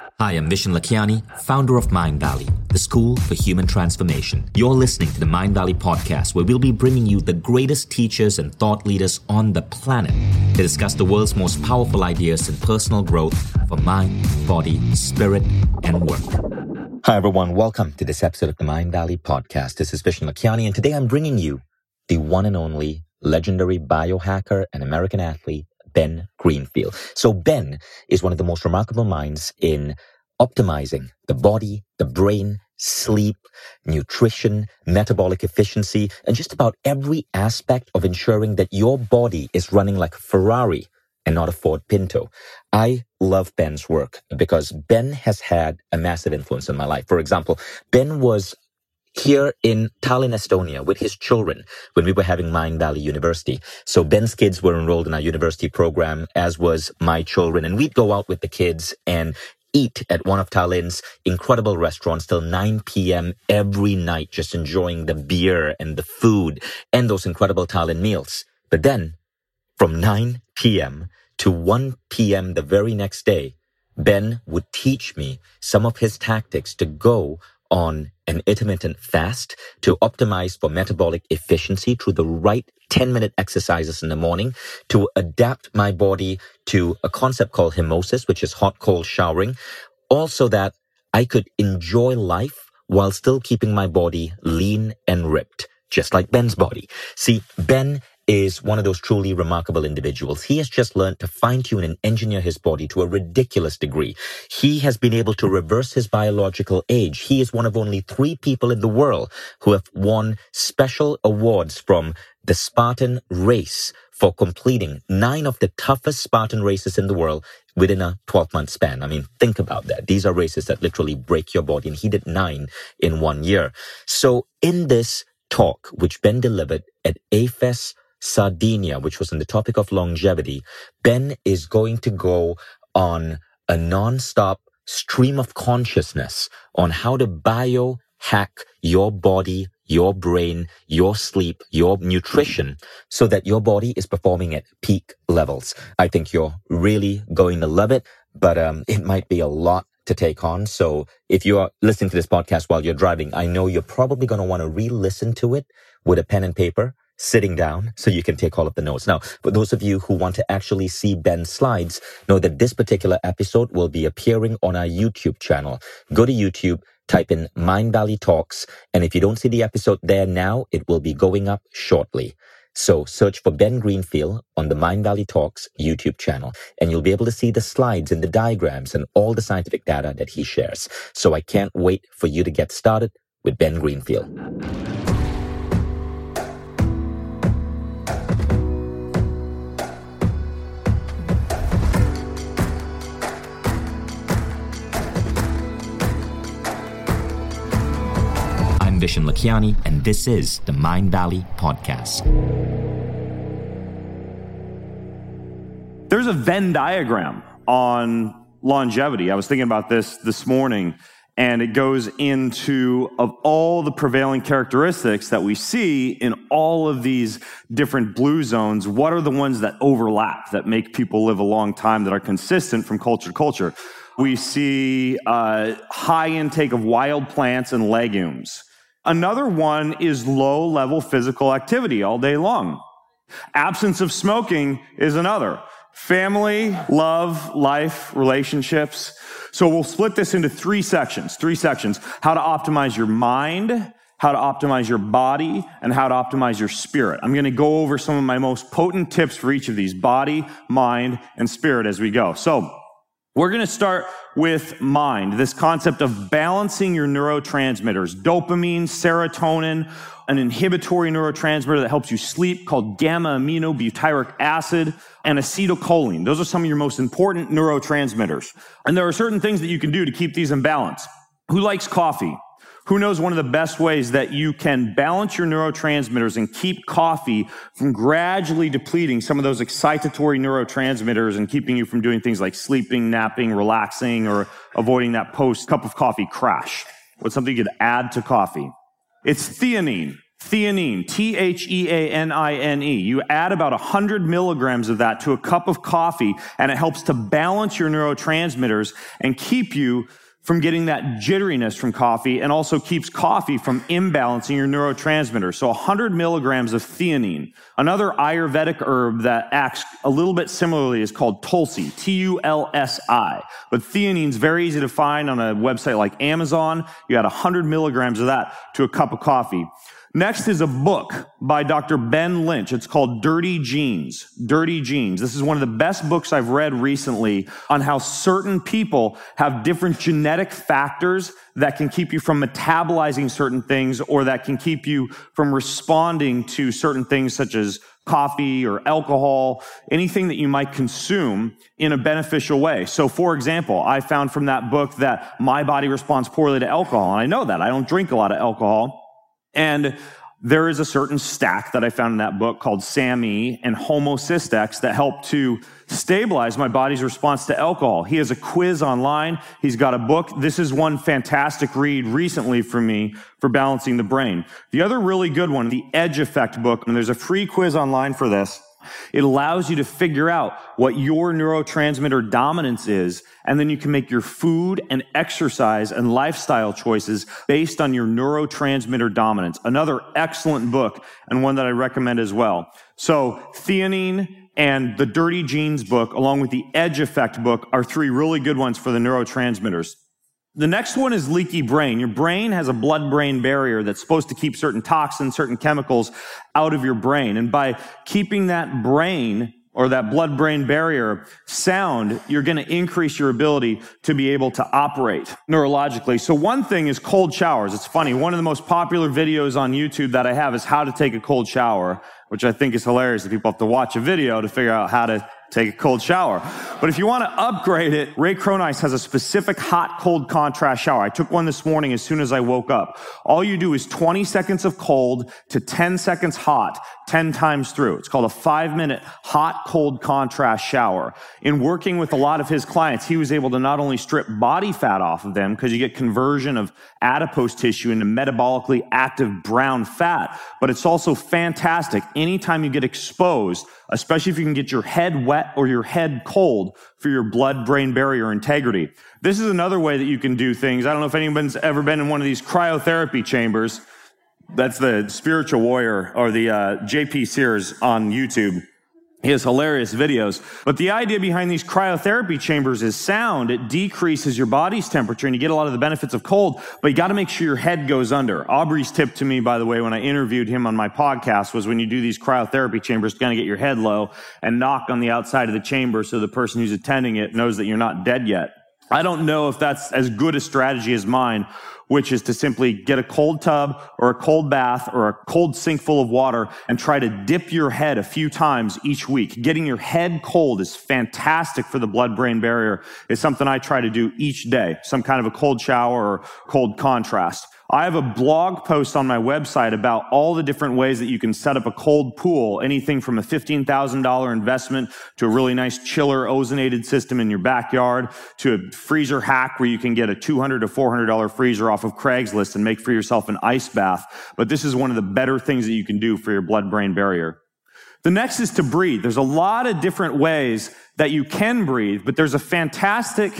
Hi, I'm Vishen Lakhiani, founder of Mindvalley, the school for human transformation. You're listening to the Mindvalley podcast, where we'll be bringing you the greatest teachers and thought leaders on the planet to discuss the world's most powerful ideas in personal growth for mind, body, spirit, and work. Hi, everyone. Welcome to this episode of the Mindvalley podcast. This is Vishen Lakhiani, and today I'm bringing you the one and only legendary biohacker and American athlete, Ben Greenfield. So Ben is one of the most remarkable minds in optimizing the body, the brain, sleep, nutrition, metabolic efficiency, and just about every aspect of ensuring that your body is running like a Ferrari and not a Ford Pinto. I love Ben's work because Ben has had a massive influence in my life. For example, Ben was here in Tallinn, Estonia, with his children when we were having Mindvalley University. So Ben's kids were enrolled in our university program, as was my children. And we'd go out with the kids and eat at one of Tallinn's incredible restaurants till 9 p.m. every night, just enjoying the beer and the food and those incredible Tallinn meals. But then from 9 p.m. to 1 p.m. the very next day, Ben would teach me some of his tactics to go on an intermittent fast to optimize for metabolic efficiency through the right 10 minute exercises in the morning to adapt my body to a concept called hormesis, which is hot cold showering. Also that I could enjoy life while still keeping my body lean and ripped, just like Ben's body. See, Ben is one of those truly remarkable individuals. He has just learned to fine tune and engineer his body to a ridiculous degree. He has been able to reverse his biological age. He is one of only three people in the world who have won special awards from the Spartan race for completing nine of the toughest Spartan races in the world within a 12 month span. I mean, think about that. These are races that literally break your body and he did nine in one year. So in this talk, which Ben delivered at A-Fest Sardinia, which was on the topic of longevity, Ben is going to go on a non-stop stream of consciousness on how to biohack your body, your brain, your sleep, your nutrition so that your body is performing at peak levels. I think you're really going to love it, but um, it might be a lot to take on. So if you are listening to this podcast while you're driving, I know you're probably going to want to re-listen to it with a pen and paper sitting down so you can take all of the notes. Now, for those of you who want to actually see Ben's slides, know that this particular episode will be appearing on our YouTube channel. Go to YouTube, type in Mindvalley Talks, and if you don't see the episode there now, it will be going up shortly. So search for Ben Greenfield on the Mindvalley Talks YouTube channel, and you'll be able to see the slides and the diagrams and all the scientific data that he shares. So I can't wait for you to get started with Ben Greenfield. Vishen and this is the Mindvalley Podcast. There's a Venn diagram on longevity. I was thinking about this this morning, and it goes into of all the prevailing characteristics that we see in all of these different blue zones. What are the ones that overlap that make people live a long time that are consistent from culture to culture? We see uh, high intake of wild plants and legumes. Another one is low level physical activity all day long. Absence of smoking is another. Family, love, life, relationships. So we'll split this into three sections, three sections. How to optimize your mind, how to optimize your body, and how to optimize your spirit. I'm going to go over some of my most potent tips for each of these body, mind, and spirit as we go. So we're going to start with mind, this concept of balancing your neurotransmitters, dopamine, serotonin, an inhibitory neurotransmitter that helps you sleep called gamma aminobutyric acid and acetylcholine. Those are some of your most important neurotransmitters. And there are certain things that you can do to keep these in balance. Who likes coffee? Who knows one of the best ways that you can balance your neurotransmitters and keep coffee from gradually depleting some of those excitatory neurotransmitters and keeping you from doing things like sleeping, napping, relaxing, or avoiding that post cup of coffee crash? What's something you could add to coffee? It's theanine. Theanine, T H E A N I N E. You add about 100 milligrams of that to a cup of coffee, and it helps to balance your neurotransmitters and keep you from getting that jitteriness from coffee and also keeps coffee from imbalancing your neurotransmitters. So 100 milligrams of theanine. Another Ayurvedic herb that acts a little bit similarly is called Tulsi, T-U-L-S-I. But theanine is very easy to find on a website like Amazon. You add 100 milligrams of that to a cup of coffee. Next is a book by Dr. Ben Lynch. It's called Dirty Genes. Dirty Genes. This is one of the best books I've read recently on how certain people have different genetic factors that can keep you from metabolizing certain things or that can keep you from responding to certain things such as coffee or alcohol, anything that you might consume in a beneficial way. So for example, I found from that book that my body responds poorly to alcohol. And I know that. I don't drink a lot of alcohol. And there is a certain stack that I found in that book called SAMe and Homocystex that help to stabilize my body's response to alcohol. He has a quiz online. He's got a book. This is one fantastic read recently for me for balancing the brain. The other really good one, the Edge Effect book, and there's a free quiz online for this. It allows you to figure out what your neurotransmitter dominance is, and then you can make your food and exercise and lifestyle choices based on your neurotransmitter dominance. Another excellent book and one that I recommend as well. So theanine and the Dirty Genes book, along with the Edge Effect book, are three really good ones for the neurotransmitters. The next one is leaky brain. Your brain has a blood brain barrier that's supposed to keep certain toxins, certain chemicals out of your brain. And by keeping that brain or that blood brain barrier sound, you're going to increase your ability to be able to operate neurologically. So one thing is cold showers. It's funny. One of the most popular videos on YouTube that I have is how to take a cold shower, which I think is hilarious that people have to watch a video to figure out how to take a cold shower. But if you want to upgrade it, Ray Cronise has a specific hot cold contrast shower. I took one this morning as soon as I woke up. All you do is 20 seconds of cold to 10 seconds hot, 10 times through. It's called a five minute hot cold contrast shower. In working with a lot of his clients, he was able to not only strip body fat off of them because you get conversion of adipose tissue into metabolically active brown fat, but it's also fantastic anytime you get exposed especially if you can get your head wet or your head cold for your blood brain barrier integrity. This is another way that you can do things. I don't know if anyone's ever been in one of these cryotherapy chambers. That's the spiritual warrior or the uh, JP Sears on YouTube. He has hilarious videos. But the idea behind these cryotherapy chambers is sound. It decreases your body's temperature and you get a lot of the benefits of cold, but you got to make sure your head goes under. Aubrey's tip to me, by the way, when I interviewed him on my podcast was when you do these cryotherapy chambers, kind of get your head low and knock on the outside of the chamber so the person who's attending it knows that you're not dead yet. I don't know if that's as good a strategy as mine which is to simply get a cold tub or a cold bath or a cold sink full of water and try to dip your head a few times each week. Getting your head cold is fantastic for the blood brain barrier. It's something I try to do each day, some kind of a cold shower or cold contrast. I have a blog post on my website about all the different ways that you can set up a cold pool, anything from a $15,000 investment to a really nice chiller ozonated system in your backyard to a freezer hack where you can get a $200 to $400 freezer off of Craigslist and make for yourself an ice bath. But this is one of the better things that you can do for your blood brain barrier. The next is to breathe. There's a lot of different ways that you can breathe, but there's a fantastic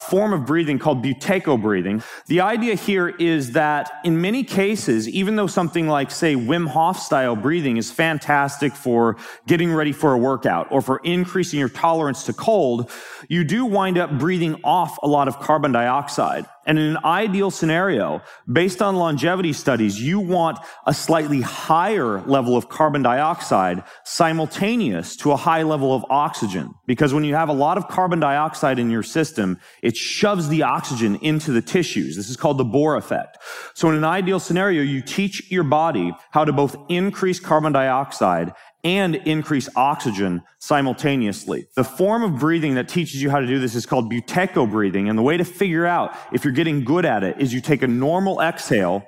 form of breathing called Buteyko breathing. The idea here is that in many cases, even though something like, say, Wim Hof style breathing is fantastic for getting ready for a workout or for increasing your tolerance to cold, you do wind up breathing off a lot of carbon dioxide. And in an ideal scenario, based on longevity studies, you want a slightly higher level of carbon dioxide simultaneous to a high level of oxygen. Because when you have a lot of carbon dioxide in your system, it shoves the oxygen into the tissues. This is called the Bohr effect. So in an ideal scenario, you teach your body how to both increase carbon dioxide and increase oxygen simultaneously. The form of breathing that teaches you how to do this is called Buteyko breathing. And the way to figure out if you're getting good at it is you take a normal exhale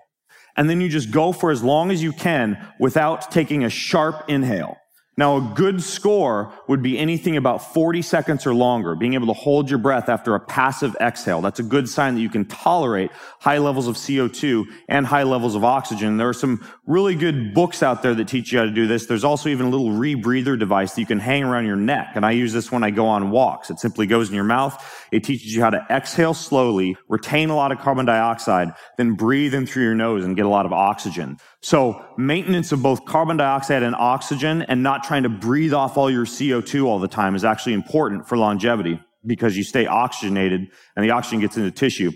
and then you just go for as long as you can without taking a sharp inhale. Now, a good score would be anything about 40 seconds or longer, being able to hold your breath after a passive exhale. That's a good sign that you can tolerate high levels of CO2 and high levels of oxygen. There are some really good books out there that teach you how to do this. There's also even a little rebreather device that you can hang around your neck. And I use this when I go on walks. It simply goes in your mouth. It teaches you how to exhale slowly, retain a lot of carbon dioxide, then breathe in through your nose and get a lot of oxygen. So maintenance of both carbon dioxide and oxygen and not trying to breathe off all your CO2 all the time is actually important for longevity because you stay oxygenated and the oxygen gets into tissue.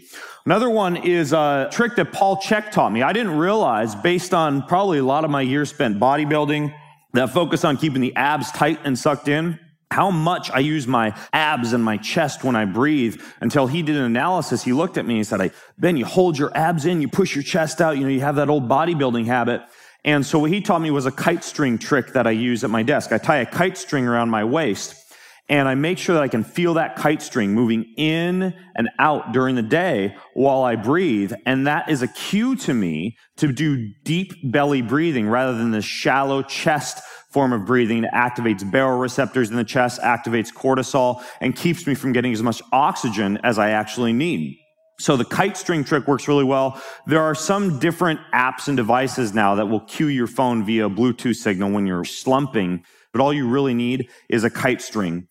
Another one is a trick that Paul Chek taught me. I didn't realize based on probably a lot of my years spent bodybuilding that focus on keeping the abs tight and sucked in how much I use my abs and my chest when I breathe until he did an analysis. He looked at me and said, Ben, you hold your abs in, you push your chest out, you know, you have that old bodybuilding habit. And so what he taught me was a kite string trick that I use at my desk. I tie a kite string around my waist and I make sure that I can feel that kite string moving in and out during the day while I breathe. And that is a cue to me to do deep belly breathing rather than the shallow chest form of breathing activates baroreceptors in the chest, activates cortisol, and keeps me from getting as much oxygen as I actually need. So the kite string trick works really well. There are some different apps and devices now that will cue your phone via Bluetooth signal when you're slumping, but all you really need is a kite string.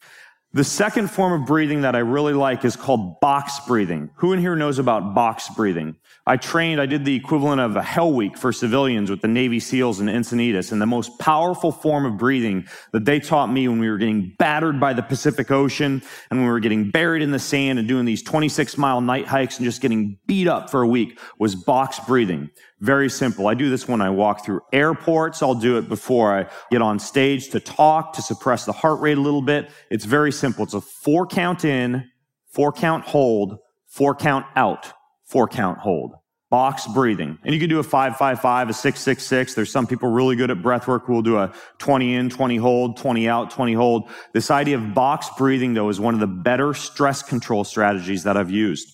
The second form of breathing that I really like is called box breathing. Who in here knows about box breathing? I trained, I did the equivalent of a hell week for civilians with the Navy SEALs in Encinitas. And the most powerful form of breathing that they taught me when we were getting battered by the Pacific Ocean and when we were getting buried in the sand and doing these 26 mile night hikes and just getting beat up for a week was box breathing. Very simple. I do this when I walk through airports. I'll do it before I get on stage to talk, to suppress the heart rate a little bit. It's very simple. It's a four count in, four count hold, four count out, four count hold. Box breathing. And you can do a 555, a 666. There's some people really good at breath work who will do a 20 in, 20 hold, 20 out, 20 hold. This idea of box breathing though is one of the better stress control strategies that I've used.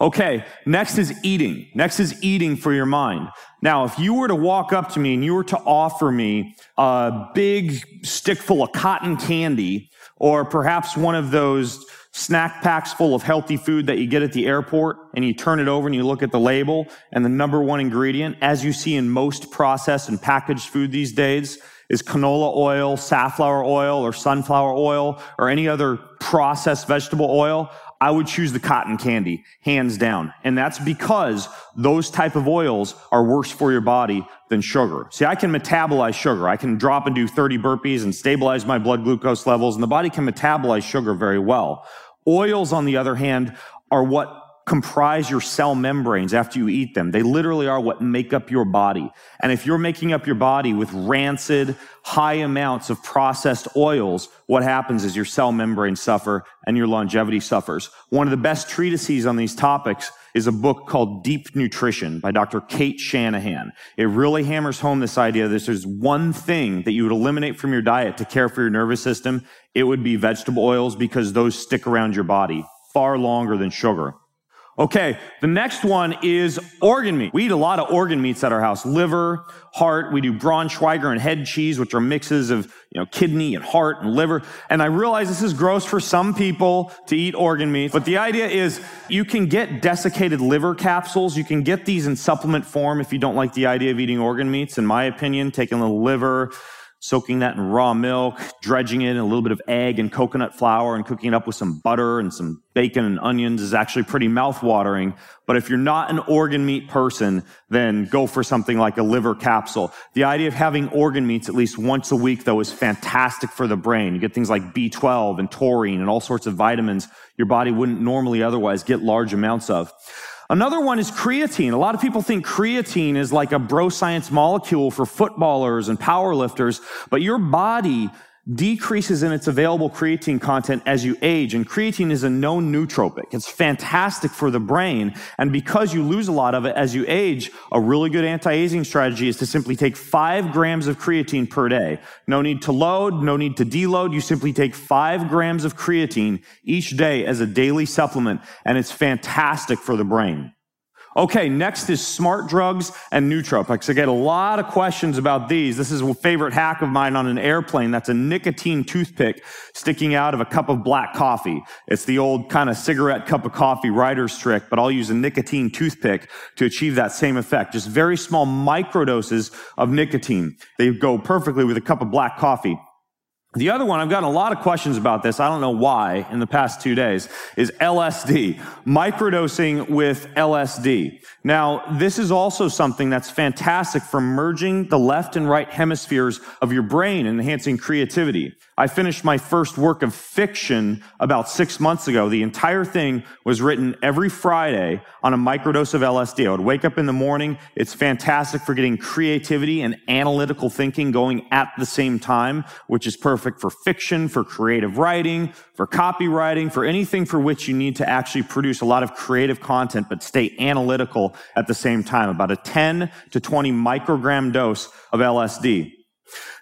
Okay, next is eating. Next is eating for your mind. Now, if you were to walk up to me and you were to offer me a big stick full of cotton candy, or perhaps one of those snack packs full of healthy food that you get at the airport, and you turn it over and you look at the label, and the number one ingredient, as you see in most processed and packaged food these days, is canola oil, safflower oil, or sunflower oil, or any other processed vegetable oil. I would choose the cotton candy, hands down. And that's because those type of oils are worse for your body than sugar. See, I can metabolize sugar. I can drop and do 30 burpees and stabilize my blood glucose levels, and the body can metabolize sugar very well. Oils, on the other hand, are what comprise your cell membranes after you eat them. They literally are what make up your body. And if you're making up your body with rancid, high amounts of processed oils, what happens is your cell membranes suffer and your longevity suffers. One of the best treatises on these topics is a book called Deep Nutrition by Dr. Cate Shanahan. It really hammers home this idea that there's one thing that you would eliminate from your diet to care for your nervous system. It would be vegetable oils because those stick around your body far longer than sugar. Okay, the next one is organ meat. We eat a lot of organ meats at our house. Liver, heart, we do Braunschweiger and head cheese, which are mixes of, you know, kidney and heart and liver. And I realize this is gross for some people to eat organ meats, but the idea is you can get desiccated liver capsules. You can get these in supplement form if you don't like the idea of eating organ meats. In my opinion, taking the liver, soaking that in raw milk, dredging it in a little bit of egg and coconut flour and cooking it up with some butter and some bacon and onions is actually pretty mouth-watering. But if you're not an organ meat person, then go for something like a liver capsule. The idea of having organ meats at least once a week, though, is fantastic for the brain. You get things like B12 and taurine and all sorts of vitamins your body wouldn't normally otherwise get large amounts of. Another one is creatine. A lot of people think creatine is like a bro science molecule for footballers and powerlifters, but your body decreases in its available creatine content as you age. And creatine is a known nootropic. It's fantastic for the brain. And because you lose a lot of it as you age, a really good anti-aging strategy is to simply take five grams of creatine per day. No need to load, no need to deload. You simply take five grams of creatine each day as a daily supplement. And it's fantastic for the brain. Okay, next is smart drugs and nootropics. I get a lot of questions about these. This is a favorite hack of mine on an airplane. That's a nicotine toothpick sticking out of a cup of black coffee. It's the old kind of cigarette cup of coffee writer's trick, but I'll use a nicotine toothpick to achieve that same effect. Just very small microdoses of nicotine. They go perfectly with a cup of black coffee. The other one, I've gotten a lot of questions about this. I don't know why in the past two days is LSD, microdosing with LSD. Now, this is also something that's fantastic for merging the left and right hemispheres of your brain and enhancing creativity. I finished my first work of fiction about six months ago. The entire thing was written every Friday on a microdose of LSD. I would wake up in the morning. It's fantastic for getting creativity and analytical thinking going at the same time, which is perfect for fiction, for creative writing, for copywriting, for anything for which you need to actually produce a lot of creative content, but stay analytical at the same time. About a 10 to 20 microgram dose of LSD.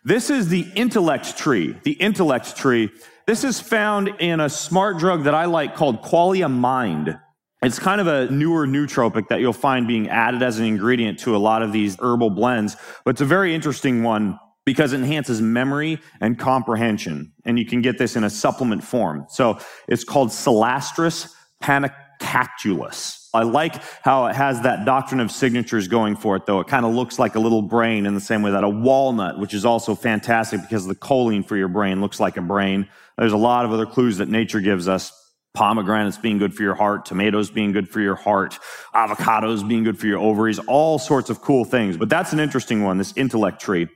This is the intellect tree. The intellect tree. This is found in a smart drug that I like called Qualia Mind. It's kind of a newer nootropic that you'll find being added as an ingredient to a lot of these herbal blends, but it's a very interesting one because it enhances memory and comprehension. And you can get this in a supplement form. So it's called Celastrus paniculatus. I like how it has that doctrine of signatures going for it, though. It kind of looks like a little brain in the same way that a walnut, which is also fantastic because the choline for your brain looks like a brain. There's a lot of other clues that nature gives us. Pomegranates being good for your heart, tomatoes being good for your heart, avocados being good for your ovaries, all sorts of cool things. But that's an interesting one, this intellect tree.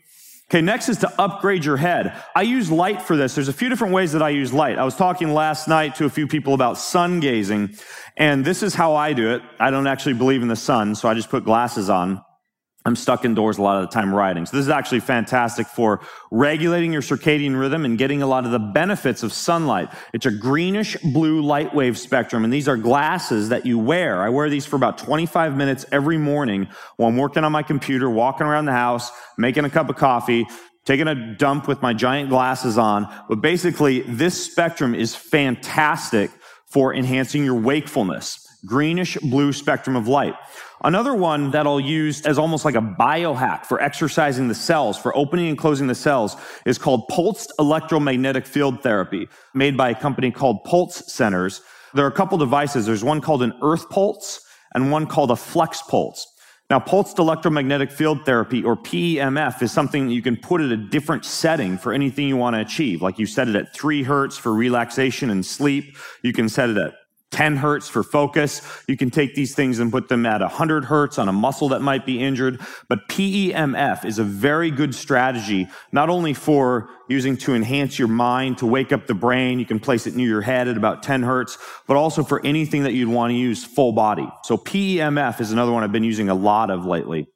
Okay, next is to upgrade your head. I use light for this. There's a few different ways that I use light. I was talking last night to a few people about sun gazing, and this is how I do it. I don't actually believe in the sun, so I just put glasses on. I'm stuck indoors a lot of the time writing. So this is actually fantastic for regulating your circadian rhythm and getting a lot of the benefits of sunlight. It's a greenish blue light wave spectrum, and these are glasses that you wear. I wear these for about 25 minutes every morning while I'm working on my computer, walking around the house, making a cup of coffee, taking a dump with my giant glasses on. But basically, this spectrum is fantastic for enhancing your wakefulness. Greenish blue spectrum of light. Another one that I'll use as almost like a biohack for exercising the cells, for opening and closing the cells, is called pulsed electromagnetic field therapy, made by a company called Pulse Centers. There are a couple devices. There's one called an earth pulse and one called a flex pulse. Now, pulsed electromagnetic field therapy or PEMF is something you can put at a different setting for anything you want to achieve. Like you set it at three hertz for relaxation and sleep. You can set it at 10 hertz for focus. You can take these things and put them at 100 hertz on a muscle that might be injured. But PEMF is a very good strategy, not only for using to enhance your mind, to wake up the brain. You can place it near your head at about 10 hertz, but also for anything that you'd want to use full body. So PEMF is another one I've been using a lot of lately.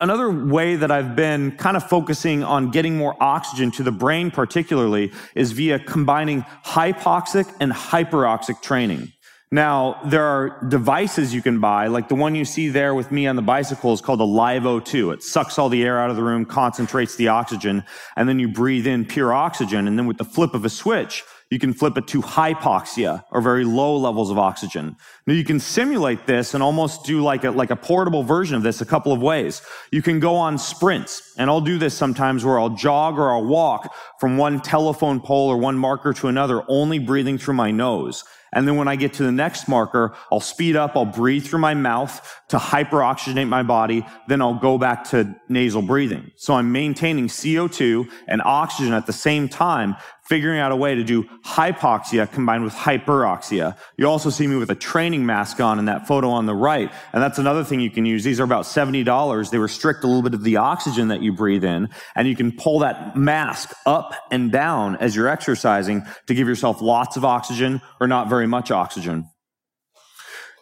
Another way that I've been kind of focusing on getting more oxygen to the brain particularly is via combining hypoxic and hyperoxic training. Now, there are devices you can buy, like the one you see there with me on the bicycle is called a LiveO2. It sucks all the air out of the room, concentrates the oxygen, and then you breathe in pure oxygen. And then with the flip of a switch, you can flip it to hypoxia or very low levels of oxygen. Now you can simulate this and almost do like a, like a portable version of this a couple of ways. You can go on sprints and I'll do this sometimes where I'll jog or I'll walk from one telephone pole or one marker to another, only breathing through my nose. And then when I get to the next marker, I'll speed up, I'll breathe through my mouth to hyperoxygenate my body, then I'll go back to nasal breathing. So I'm maintaining CO2 and oxygen at the same time, figuring out a way to do hypoxia combined with hyperoxia. You also see me with a training mask on in that photo on the right. And that's another thing you can use. These are about $70. They restrict a little bit of the oxygen that you breathe in. And you can pull that mask up and down as you're exercising to give yourself lots of oxygen or not very much oxygen.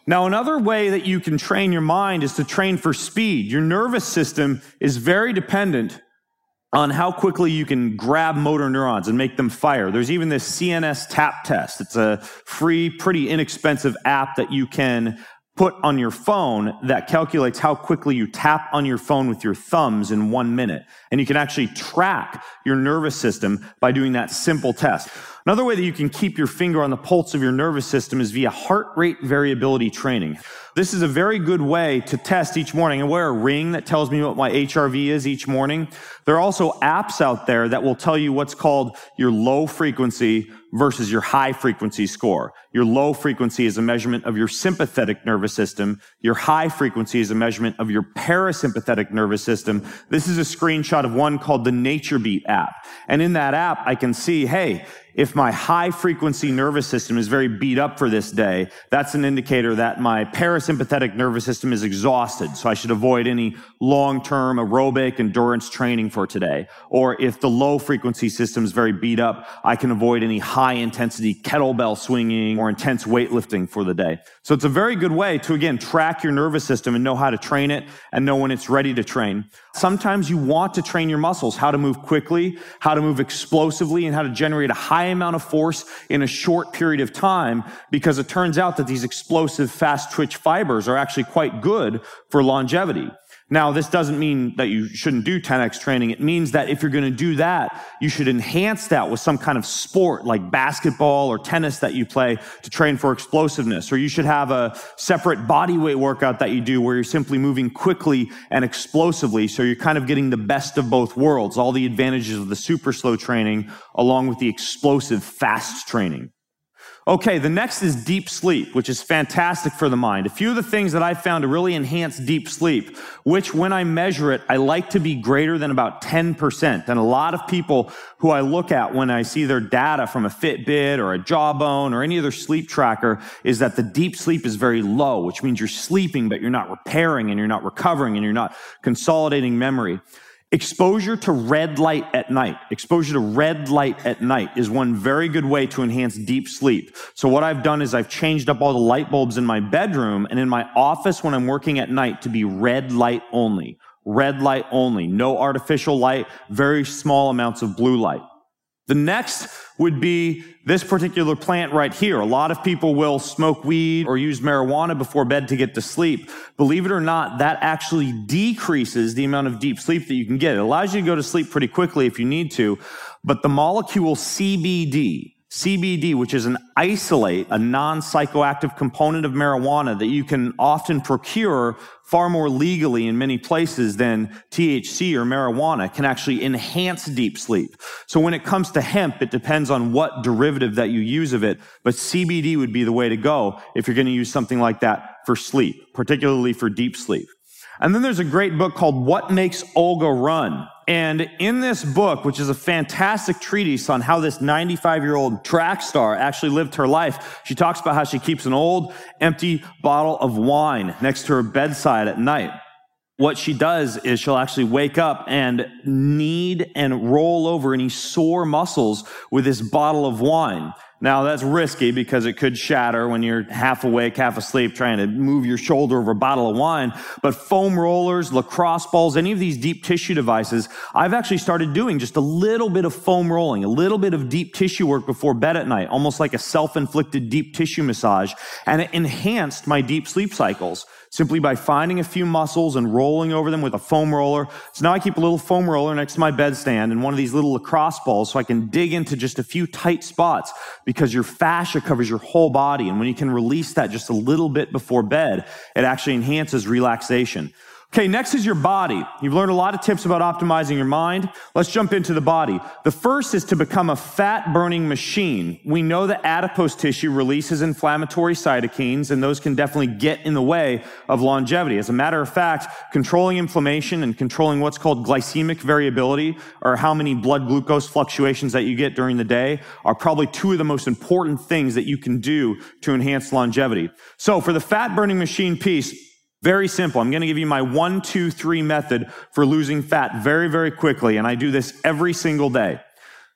Now, another way that you can train your mind is to train for speed. Your nervous system is very dependent on how quickly you can grab motor neurons and make them fire. There's even this CNS tap test. It's a free, pretty inexpensive app that you can put on your phone that calculates how quickly you tap on your phone with your thumbs in one minute. And you can actually track your nervous system by doing that simple test. Another way that you can keep your finger on the pulse of your nervous system is via heart rate variability training. This is a very good way to test each morning. I wear a ring that tells me what my HRV is each morning. There are also apps out there that will tell you what's called your low frequency versus your high frequency score. Your low frequency is a measurement of your sympathetic nervous system. Your high frequency is a measurement of your parasympathetic nervous system. This is a screenshot of one called the NatureBeat app. And in that app, I can see, hey, if my high frequency nervous system is very beat up for this day, that's an indicator that my parasympathetic nervous system is exhausted. So I should avoid any long-term aerobic endurance training for today. Or if the low frequency system is very beat up, I can avoid any high intensity kettlebell swinging or intense weightlifting for the day. So it's a very good way to again track your nervous system and know how to train it and know when it's ready to train. Sometimes you want to train your muscles, how to move quickly, how to move explosively, and how to generate a high amount of force in a short period of time because it turns out that these explosive fast twitch fibers are actually quite good for longevity. Now, this doesn't mean that you shouldn't do 10x training. It means that if you're going to do that, you should enhance that with some kind of sport like basketball or tennis that you play to train for explosiveness. Or you should have a separate body weight workout that you do where you're simply moving quickly and explosively. So you're kind of getting the best of both worlds, all the advantages of the super slow training along with the explosive fast training. Okay, the next is deep sleep, which is fantastic for the mind. A few of the things that I found to really enhance deep sleep, which when I measure it, I like to be greater than about 10%. And a lot of people who I look at when I see their data from a Fitbit or a Jawbone or any other sleep tracker is that the deep sleep is very low, which means you're sleeping, but you're not repairing and you're not recovering and you're not consolidating memory. Exposure to red light at night. Exposure to red light at night is one very good way to enhance deep sleep. So what I've done is I've changed up all the light bulbs in my bedroom and in my office when I'm working at night to be red light only. Red light only. No artificial light, very small amounts of blue light. The next would be this particular plant right here. A lot of people will smoke weed or use marijuana before bed to get to sleep. Believe it or not, that actually decreases the amount of deep sleep that you can get. It allows you to go to sleep pretty quickly if you need to, but the molecule CBD, CBD, which is an isolate, a non-psychoactive component of marijuana that you can often procure far more legally in many places than THC or marijuana, can actually enhance deep sleep. So when it comes to hemp, it depends on what derivative that you use of it, but CBD would be the way to go if you're going to use something like that for sleep, particularly for deep sleep. And then there's a great book called What Makes Olga Run. And in this book, which is a fantastic treatise on how this 95 year old track star actually lived her life, she talks about how she keeps an old empty bottle of wine next to her bedside at night. What she does is she'll actually wake up and knead and roll over any sore muscles with this bottle of wine. Now that's risky because it could shatter when you're half awake, half asleep trying to move your shoulder over a bottle of wine. But foam rollers, lacrosse balls, any of these deep tissue devices, I've actually started doing just a little bit of foam rolling, a little bit of deep tissue work before bed at night, almost like a self-inflicted deep tissue massage. And it enhanced my deep sleep cycles simply by finding a few muscles and rolling over them with a foam roller. So now I keep a little foam roller next to my bedstand and one of these little lacrosse balls so I can dig into just a few tight spots because your fascia covers your whole body. And when you can release that just a little bit before bed, it actually enhances relaxation. Okay, next is your body. You've learned a lot of tips about optimizing your mind. Let's jump into the body. The first is to become a fat burning machine. We know that adipose tissue releases inflammatory cytokines, and those can definitely get in the way of longevity. As a matter of fact, controlling inflammation and controlling what's called glycemic variability, or how many blood glucose fluctuations that you get during the day, are probably two of the most important things that you can do to enhance longevity. So for the fat burning machine piece, very simple. I'm going to give you my one, two, three method for losing fat very, very quickly. And I do this every single day.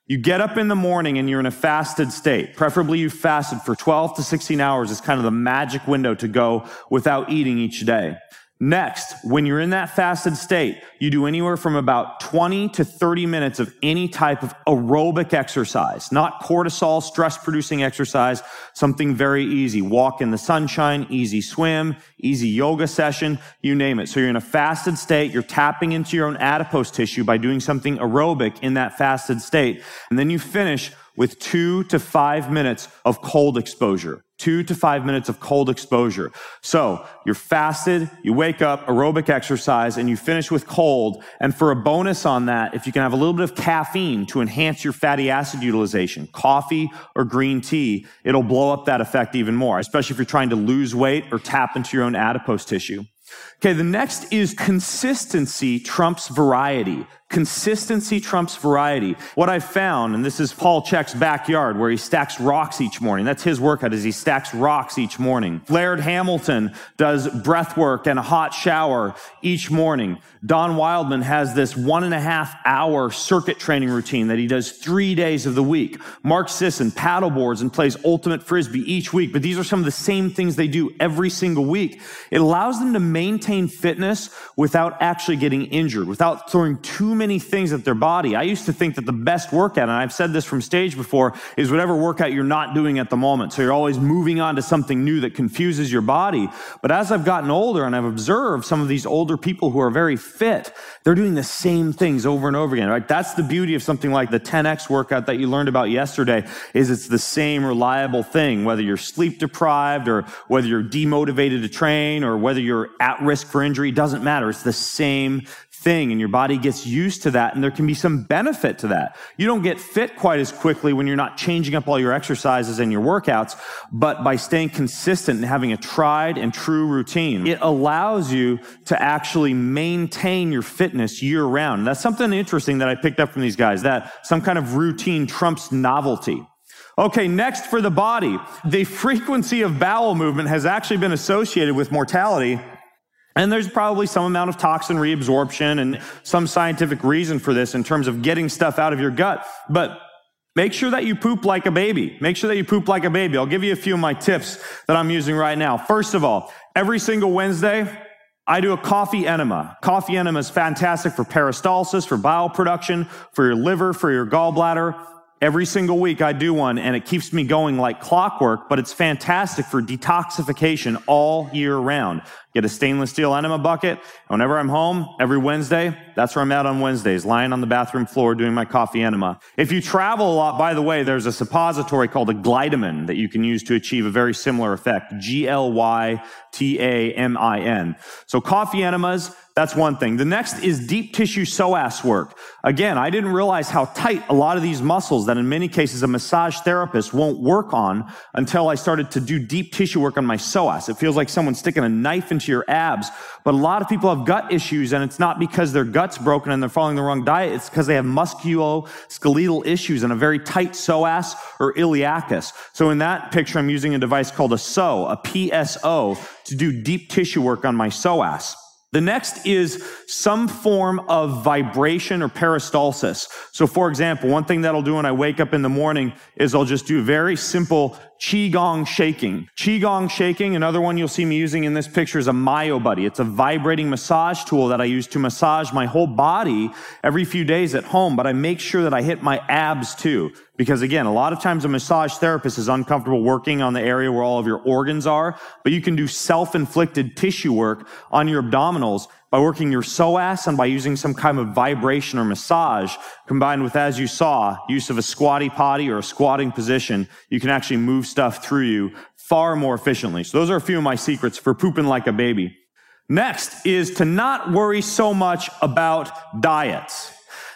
You get up in the morning and you're in a fasted state. Preferably you fasted for 12 to 16 hours is kind of the magic window to go without eating each day. Next, when you're in that fasted state, you do anywhere from about 20 to 30 minutes of any type of aerobic exercise, not cortisol stress producing exercise, something very easy. Walk in the sunshine, easy swim, easy yoga session, you name it. So you're in a fasted state, you're tapping into your own adipose tissue by doing something aerobic in that fasted state. And then you finish with two to five minutes of cold exposure. Two to five minutes of cold exposure. So you're fasted, you wake up, aerobic exercise, and you finish with cold. And for a bonus on that, if you can have a little bit of caffeine to enhance your fatty acid utilization, coffee or green tea, it'll blow up that effect even more, especially if you're trying to lose weight or tap into your own adipose tissue. Okay, the next is consistency trumps variety. Consistency trumps variety. What I've found, and this is Paul Chek's backyard where he stacks rocks each morning. That's his workout is he stacks rocks each morning. Laird Hamilton does breath work and a hot shower each morning. Don Wildman has this one and a half hour circuit training routine that he does three days of the week. Mark Sisson paddleboards and plays ultimate frisbee each week, but these are some of the same things they do every single week. It allows them to maintain fitness without actually getting injured, without throwing too many things at their body. I used to think that the best workout, and I've said this from stage before, is whatever workout you're not doing at the moment. So you're always moving on to something new that confuses your body. But as I've gotten older and I've observed some of these older people who are very fit, they're doing the same things over and over again, right? That's the beauty of something like the 10X workout that you learned about yesterday is it's the same reliable thing, whether you're sleep deprived or whether you're demotivated to train or whether you're at risk for injury, doesn't matter. It's the same thing and your body gets used to that and there can be some benefit to that. You don't get fit quite as quickly when you're not changing up all your exercises and your workouts, but by staying consistent and having a tried and true routine, it allows you to actually maintain your fitness year round. That's something interesting that I picked up from these guys, that some kind of routine trumps novelty. Okay, next for the body. The frequency of bowel movement has actually been associated with mortality and there's probably some amount of toxin reabsorption and some scientific reason for this in terms of getting stuff out of your gut. But make sure that you poop like a baby. Make sure that you poop like a baby. I'll give you a few of my tips that I'm using right now. First of all, every single Wednesday, I do a coffee enema. Coffee enema is fantastic for peristalsis, for bile production, for your liver, for your gallbladder. Every single week I do one and it keeps me going like clockwork, but it's fantastic for detoxification all year round. Get a stainless steel enema bucket. Whenever I'm home, every Wednesday, that's where I'm at on Wednesdays, lying on the bathroom floor doing my coffee enema. If you travel a lot, by the way, there's a suppository called a Glytamin that you can use to achieve a very similar effect. G-L-Y-T-A-M-I-N. So coffee enemas, that's one thing. The next is deep tissue psoas work. Again, I didn't realize how tight a lot of these muscles that in many cases a massage therapist won't work on until I started to do deep tissue work on my psoas. It feels like someone's sticking a knife into your abs. But a lot of people have gut issues and it's not because their gut's broken and they're following the wrong diet. It's because they have musculoskeletal issues and a very tight psoas or iliacus. So in that picture, I'm using a device called a PSO, a PSO to do deep tissue work on my psoas. The next is some form of vibration or peristalsis. So for example, one thing that I'll do when I wake up in the morning is I'll just do very simple Qigong shaking. Qigong shaking, another one you'll see me using in this picture is a MyoBuddy. It's a vibrating massage tool that I use to massage my whole body every few days at home, but I make sure that I hit my abs too. Because again, a lot of times a massage therapist is uncomfortable working on the area where all of your organs are, but you can do self-inflicted tissue work on your abdominals by working your psoas and by using some kind of vibration or massage combined with, as you saw, use of a squatty potty or a squatting position, you can actually move stuff through you far more efficiently. So those are a few of my secrets for pooping like a baby. Next is to not worry so much about diets.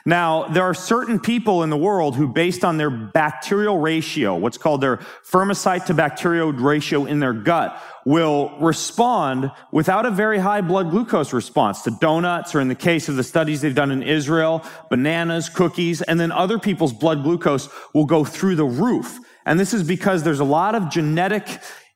Now, there are certain people in the world who, based on their bacterial ratio, what's called their Firmicutes to bacterial ratio in their gut, will respond without a very high blood glucose response to donuts, or in the case of the studies they've done in Israel, bananas, cookies, and then other people's blood glucose will go through the roof. And this is because there's a lot of genetic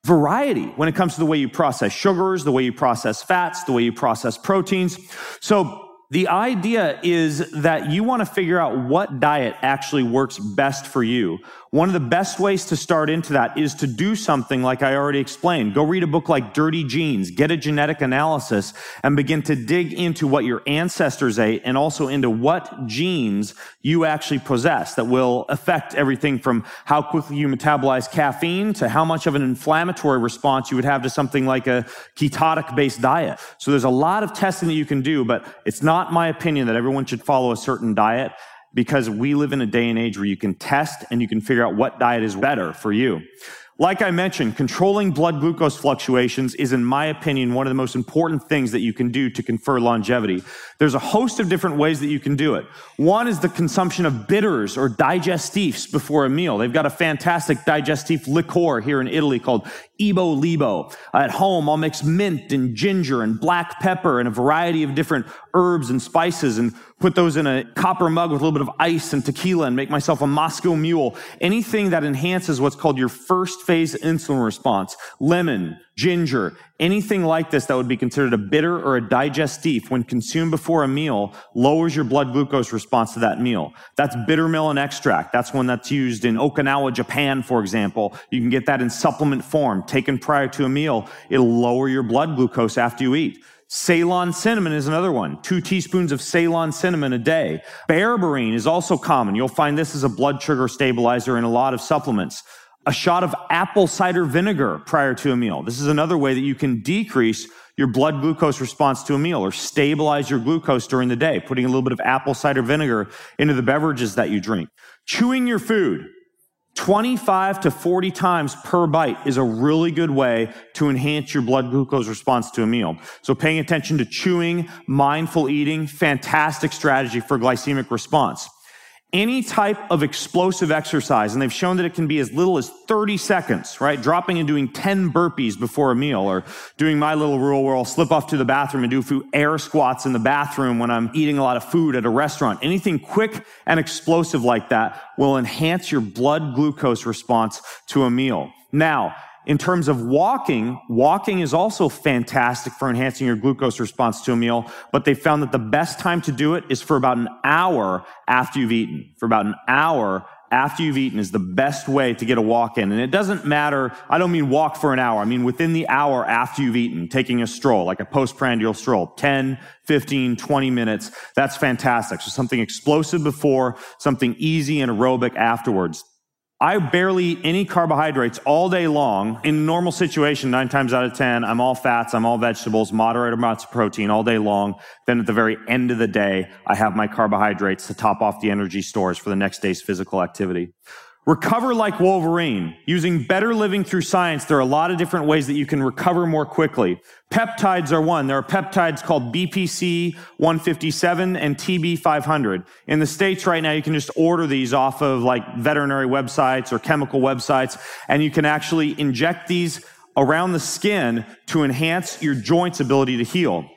variety when it comes to the way you process sugars, the way you process fats, the way you process proteins. So the idea is that you want to figure out what diet actually works best for you. One of the best ways to start into that is to do something like I already explained. Go read a book like Dirty Genes, get a genetic analysis and begin to dig into what your ancestors ate and also into what genes you actually possess that will affect everything from how quickly you metabolize caffeine to how much of an inflammatory response you would have to something like a ketotic based diet. So there's a lot of testing that you can do, but it's not my opinion that everyone should follow a certain diet. Because we live in a day and age where you can test and you can figure out what diet is better for you. Like I mentioned, controlling blood glucose fluctuations is, in my opinion, one of the most important things that you can do to confer longevity. There's a host of different ways that you can do it. One is the consumption of bitters or digestifs before a meal. They've got a fantastic digestif liqueur here in Italy called Ebo Libo. At home, I'll mix mint and ginger and black pepper and a variety of different herbs and spices and put those in a copper mug with a little bit of ice and tequila and make myself a Moscow mule. Anything that enhances what's called your first phase insulin response. Lemon, ginger, anything like this that would be considered a bitter or a digestif when consumed before a meal lowers your blood glucose response to that meal. That's bitter melon extract. That's one that's used in Okinawa, Japan, for example. You can get that in supplement form taken prior to a meal. It'll lower your blood glucose after you eat. Ceylon cinnamon is another one. Two teaspoons of Ceylon cinnamon a day. Berberine is also common. You'll find this as a blood sugar stabilizer in a lot of supplements. A shot of apple cider vinegar prior to a meal. This is another way that you can decrease your blood glucose response to a meal or stabilize your glucose during the day, putting a little bit of apple cider vinegar into the beverages that you drink. Chewing your food. 25 to 40 times per bite is a really good way to enhance your blood glucose response to a meal. So paying attention to chewing, mindful eating, fantastic strategy for glycemic response any type of explosive exercise, and they've shown that it can be as little as 30 seconds, right? Dropping and doing 10 burpees before a meal, or doing my little rule where I'll slip off to the bathroom and do a few air squats in the bathroom when I'm eating a lot of food at a restaurant. Anything quick and explosive like that will enhance your blood glucose response to a meal. Now, in terms of walking, walking is also fantastic for enhancing your glucose response to a meal, but they found that the best time to do it is for about an hour after you've eaten. For about an hour after you've eaten is the best way to get a walk in. And it doesn't matter. I don't mean walk for an hour. I mean within the hour after you've eaten, taking a stroll, like a postprandial stroll, 10, 15, 20 minutes. That's fantastic. So something explosive before, something easy and aerobic afterwards. I barely eat any carbohydrates all day long. In normal situation, nine times out of 10, I'm all fats, I'm all vegetables, moderate amounts of protein all day long. Then at the very end of the day, I have my carbohydrates to top off the energy stores for the next day's physical activity. Recover like Wolverine. Using better living through science, there are a lot of different ways that you can recover more quickly. Peptides are one. There are peptides called BPC 157 and TB 500. In the States right now, you can just order these off of like veterinary websites or chemical websites, and you can actually inject these around the skin to enhance your joint's ability to heal.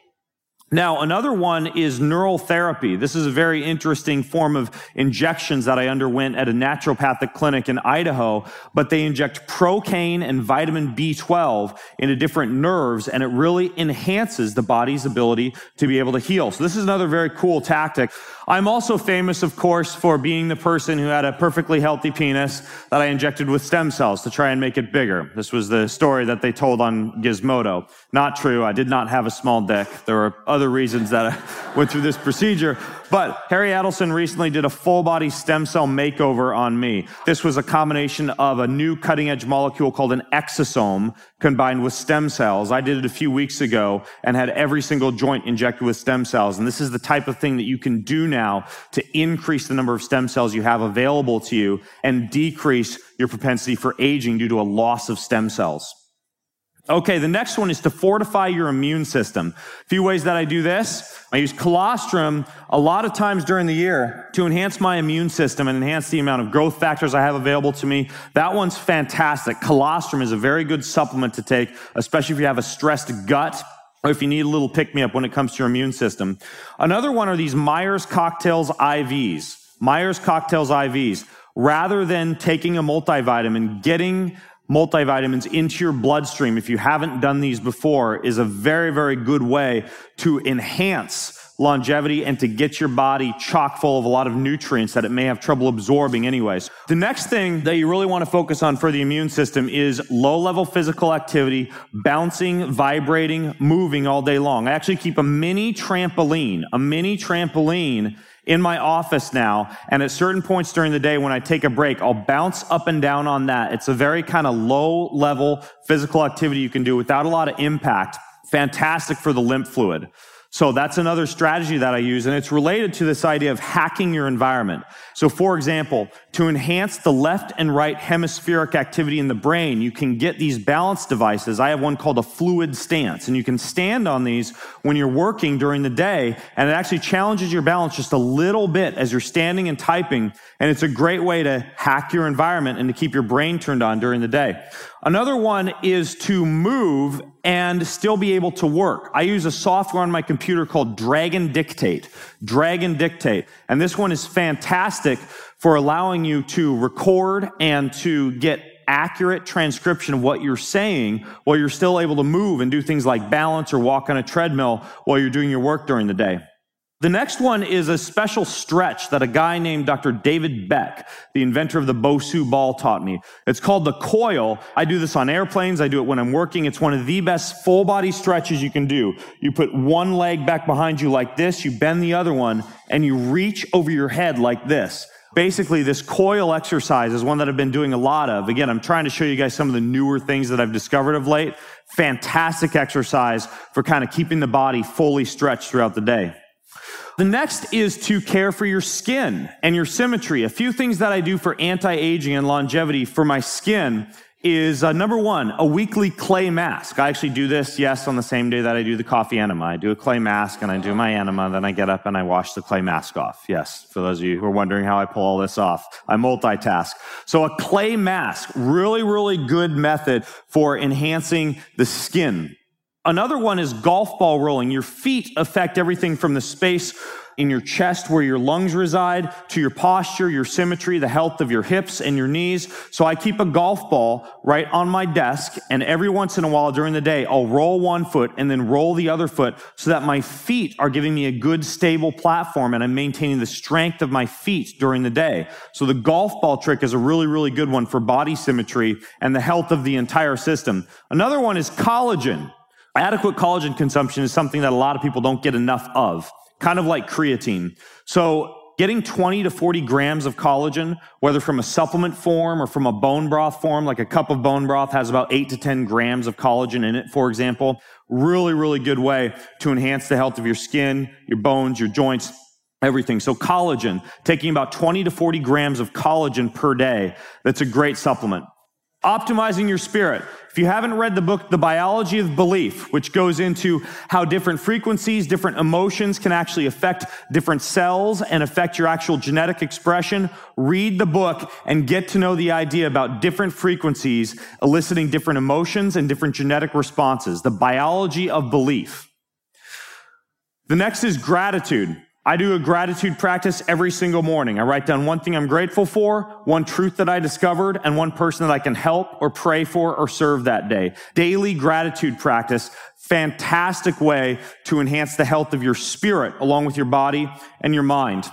Now, another one is neural therapy. This is a very interesting form of injections that I underwent at a naturopathic clinic in Idaho, but they inject procaine and vitamin B12 into different nerves, and it really enhances the body's ability to be able to heal. So this is another very cool tactic. I'm also famous, of course, for being the person who had a perfectly healthy penis that I injected with stem cells to try and make it bigger. This was the story that they told on Gizmodo. Not true. I did not have a small dick. There were other reasons that I went through this procedure. But Harry Adelson recently did a full body stem cell makeover on me. This was a combination of a new cutting edge molecule called an exosome combined with stem cells. I did it a few weeks ago and had every single joint injected with stem cells. And this is the type of thing that you can do now to increase the number of stem cells you have available to you and decrease your propensity for aging due to a loss of stem cells. Okay, the next one is to fortify your immune system. A few ways that I do this. I use colostrum a lot of times during the year to enhance my immune system and enhance the amount of growth factors I have available to me. That one's fantastic. Colostrum is a very good supplement to take, especially if you have a stressed gut or if you need a little pick me up when it comes to your immune system. Another one are these Myers Cocktails IVs. Myers Cocktails IVs. Rather than taking a multivitamin, getting multivitamins into your bloodstream, if you haven't done these before, is a very, very good way to enhance longevity and to get your body chock full of a lot of nutrients that it may have trouble absorbing anyways. The next thing that you really want to focus on for the immune system is low level physical activity, bouncing, vibrating, moving all day long. I actually keep a mini trampoline, a mini trampoline in my office now. And at certain points during the day when I take a break, I'll bounce up and down on that. It's a very kind of low level physical activity you can do without a lot of impact. Fantastic for the lymph fluid. So that's another strategy that I use, and it's related to this idea of hacking your environment. So for example, to enhance the left and right hemispheric activity in the brain, you can get these balance devices. I have one called a FluidStance, and you can stand on these when you're working during the day, and it actually challenges your balance just a little bit as you're standing and typing, and it's a great way to hack your environment and to keep your brain turned on during the day. Another one is to move and still be able to work. I use a software on my computer called Dragon Dictate. Dragon Dictate. And this one is fantastic for allowing you to record and to get accurate transcription of what you're saying while you're still able to move and do things like balance or walk on a treadmill while you're doing your work during the day. The next one is a special stretch that a guy named Dr. David Weck, the inventor of the Bosu ball, taught me. It's called the coil. I do this on airplanes. I do it when I'm working. It's one of the best full body stretches you can do. You put one leg back behind you like this, you bend the other one, and you reach over your head like this. Basically, this coil exercise is one that I've been doing a lot of. Again, I'm trying to show you guys some of the newer things that I've discovered of late. Fantastic exercise for kind of keeping the body fully stretched throughout the day. The next is to care for your skin and your symmetry. A few things that I do for anti-aging and longevity for my skin is uh, number one, a weekly clay mask. I actually do this, yes, on the same day that I do the coffee enema. I do a clay mask and I do my enema, then I get up and I wash the clay mask off. Yes, for those of you who are wondering how I pull all this off, I multitask. So a clay mask, really, really good method for enhancing the skin. Another one is golf ball rolling. Your feet affect everything from the space in your chest where your lungs reside to your posture, your symmetry, the health of your hips and your knees. So I keep a golf ball right on my desk and every once in a while during the day, I'll roll one foot and then roll the other foot so that my feet are giving me a good stable platform and I'm maintaining the strength of my feet during the day. So the golf ball trick is a really, really good one for body symmetry and the health of the entire system. Another one is collagen. Adequate collagen consumption is something that a lot of people don't get enough of, kind of like creatine. So getting 20 to 40 grams of collagen, whether from a supplement form or from a bone broth form, like a cup of bone broth has about 8 to 10 grams of collagen in it, for example. Really, really good way to enhance the health of your skin, your bones, your joints, everything. So collagen, taking about 20 to 40 grams of collagen per day. That's a great supplement. Optimizing your spirit. If you haven't read the book, The Biology of Belief, which goes into how different frequencies, different emotions can actually affect different cells and affect your actual genetic expression, read the book and get to know the idea about different frequencies eliciting different emotions and different genetic responses. The biology of belief. The next is gratitude. I do a gratitude practice every single morning. I write down one thing I'm grateful for, one truth that I discovered, and one person that I can help or pray for or serve that day. Daily gratitude practice, fantastic way to enhance the health of your spirit along with your body and your mind.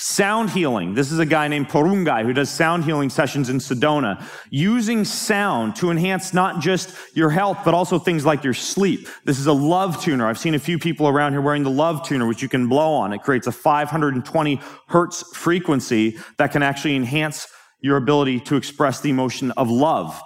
Sound healing. This is a guy named Porungai who does sound healing sessions in Sedona, using sound to enhance not just your health, but also things like your sleep. This is a love tuner. I've seen a few people around here wearing the love tuner, which you can blow on. It creates a 520 hertz frequency that can actually enhance your ability to express the emotion of love.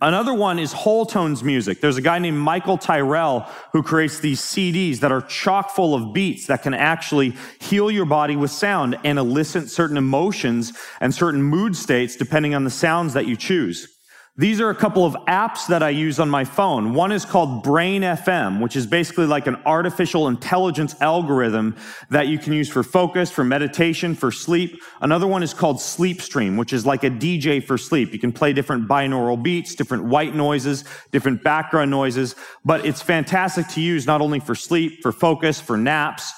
Another one is Wholetones music. There's a guy named Michael Tyrrell who creates these CDs that are chock full of beats that can actually heal your body with sound and elicit certain emotions and certain mood states depending on the sounds that you choose. These are a couple of apps that I use on my phone. One is called Brain FM, which is basically like an artificial intelligence algorithm that you can use for focus, for meditation, for sleep. Another one is called Sleep Stream, which is like a DJ for sleep. You can play different binaural beats, different white noises, different background noises, but it's fantastic to use not only for sleep, for focus, for naps,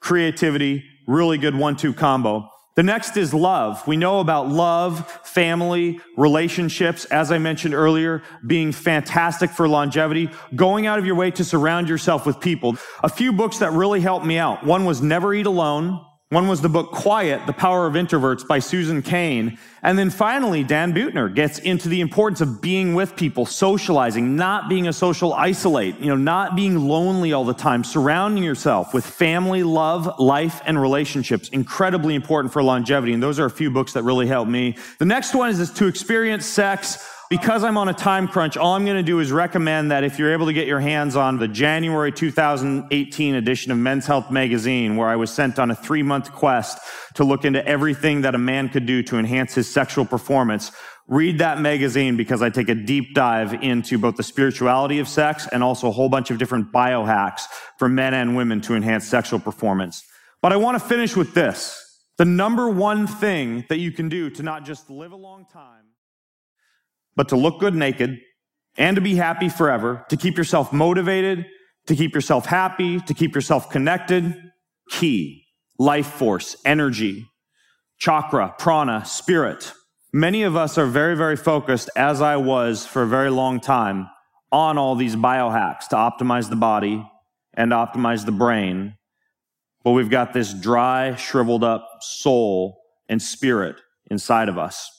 creativity, really good one-two combo. The next is love. We know about love, family, relationships, as I mentioned earlier, being fantastic for longevity, going out of your way to surround yourself with people. A few books that really helped me out. One was Never Eat Alone. One was the book Quiet, The Power of Introverts by Susan Cain. And then finally, Dan Buettner gets into the importance of being with people, socializing, not being a social isolate, you know, not being lonely all the time, surrounding yourself with family, love, life, and relationships. Incredibly important for longevity. And those are a few books that really helped me. The next one is to experience sex because I'm on a time crunch, all I'm going to do is recommend that if you're able to get your hands on the January 2018 edition of Men's Health Magazine, where I was sent on a three month quest to look into everything that a man could do to enhance his sexual performance, read that magazine because I take a deep dive into both the spirituality of sex and also a whole bunch of different biohacks for men and women to enhance sexual performance. But I want to finish with this. The number one thing that you can do to not just live a long time, but to look good naked and to be happy forever, to keep yourself motivated, to keep yourself happy, to keep yourself connected. Key, life force, energy, chakra, prana, spirit. Many of us are very, very focused, as I was for a very long time, on all these biohacks to optimize the body and optimize the brain. But we've got this dry, shriveled up soul and spirit inside of us.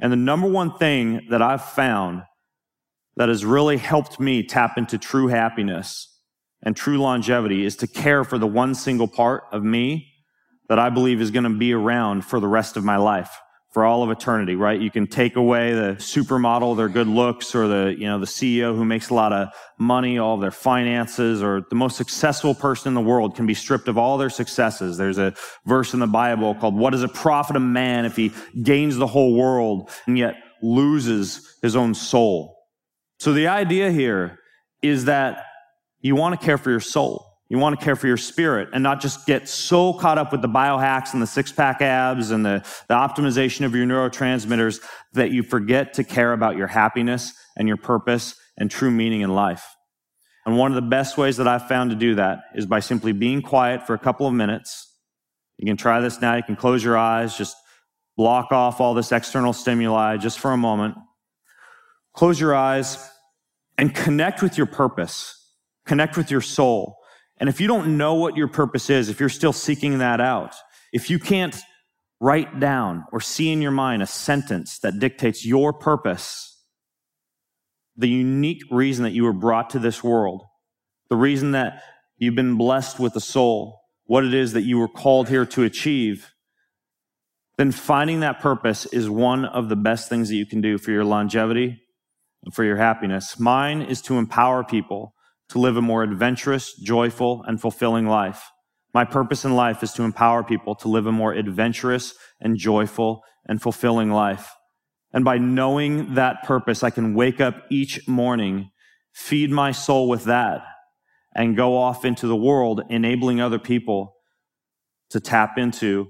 And the number one thing that I've found that has really helped me tap into true happiness and true longevity is to care for the one single part of me that I believe is going to be around for the rest of my life for all of eternity, right? You can take away the supermodel, their good looks, or the, you know, the CEO who makes a lot of money, all of their finances, or the most successful person in the world can be stripped of all their successes. There's a verse in the Bible called, what does it profit a man if he gains the whole world and yet loses his own soul? So the idea here is that you want to care for your soul. You want to care for your spirit and not just get so caught up with the biohacks and the six pack abs and the, the optimization of your neurotransmitters that you forget to care about your happiness and your purpose and true meaning in life. And one of the best ways that I've found to do that is by simply being quiet for a couple of minutes. You can try this now. You can close your eyes, just block off all this external stimuli just for a moment. Close your eyes and connect with your purpose. Connect with your soul. And if you don't know what your purpose is, if you're still seeking that out, if you can't write down or see in your mind a sentence that dictates your purpose, the unique reason that you were brought to this world, the reason that you've been blessed with a soul, what it is that you were called here to achieve, then finding that purpose is one of the best things that you can do for your longevity and for your happiness. Mine is to empower people to live a more adventurous, joyful, and fulfilling life. My purpose in life is to empower people to live a more adventurous and joyful and fulfilling life. And by knowing that purpose, I can wake up each morning, feed my soul with that, and go off into the world, enabling other people to tap into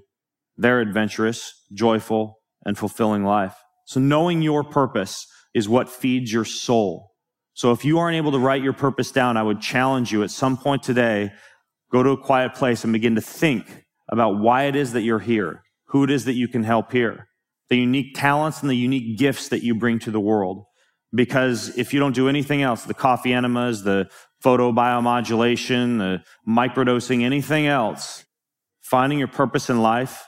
their adventurous, joyful, and fulfilling life. So knowing your purpose is what feeds your soul. So if you aren't able to write your purpose down, I would challenge you at some point today, go to a quiet place and begin to think about why it is that you're here, who it is that you can help here, the unique talents and the unique gifts that you bring to the world. Because if you don't do anything else, the coffee enemas, the photobiomodulation, the microdosing, anything else, finding your purpose in life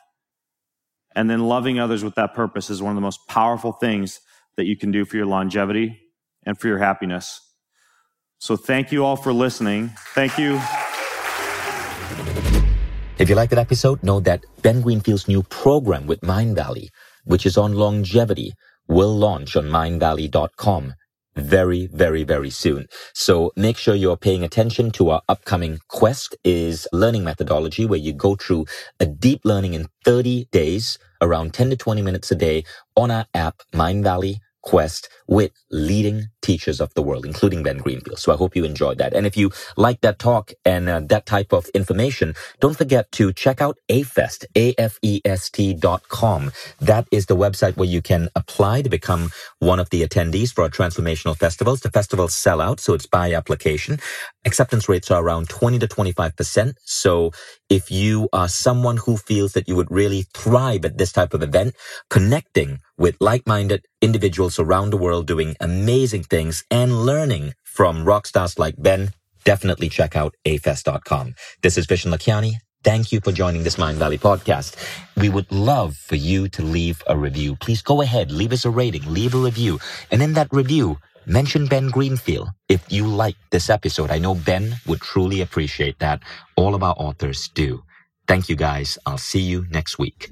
and then loving others with that purpose is one of the most powerful things that you can do for your longevity and for your happiness. So thank you all for listening. Thank you. If you like that episode, know that Ben Greenfield's new program with Mindvalley, which is on longevity, will launch on mindvalley.com very, very, very soon. So make sure you're paying attention to our upcoming quest is learning methodology where you go through a deep learning in 30 days, around 10 to 20 minutes a day on our app, Mindvalley quest with leading teachers of the world, including Ben Greenfield. So I hope you enjoyed that. And if you like that talk and uh, that type of information, don't forget to check out AFEST, A-F-E-S-T dot com. That is the website where you can apply to become one of the attendees for our transformational festivals. The festivals sell out, so it's by application. Acceptance rates are around 20 to 25%. So if you are someone who feels that you would really thrive at this type of event, connecting with like-minded individuals around the world doing amazing things and learning from rock stars like Ben, definitely check out afest.com. This is Vishen Lakhiani. Thank you for joining this Mindvalley podcast. We would love for you to leave a review. Please go ahead, leave us a rating, leave a review. And in that review, mention Ben Greenfield if you like this episode. I know Ben would truly appreciate that. All of our authors do. Thank you guys. I'll see you next week.